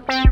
Bye.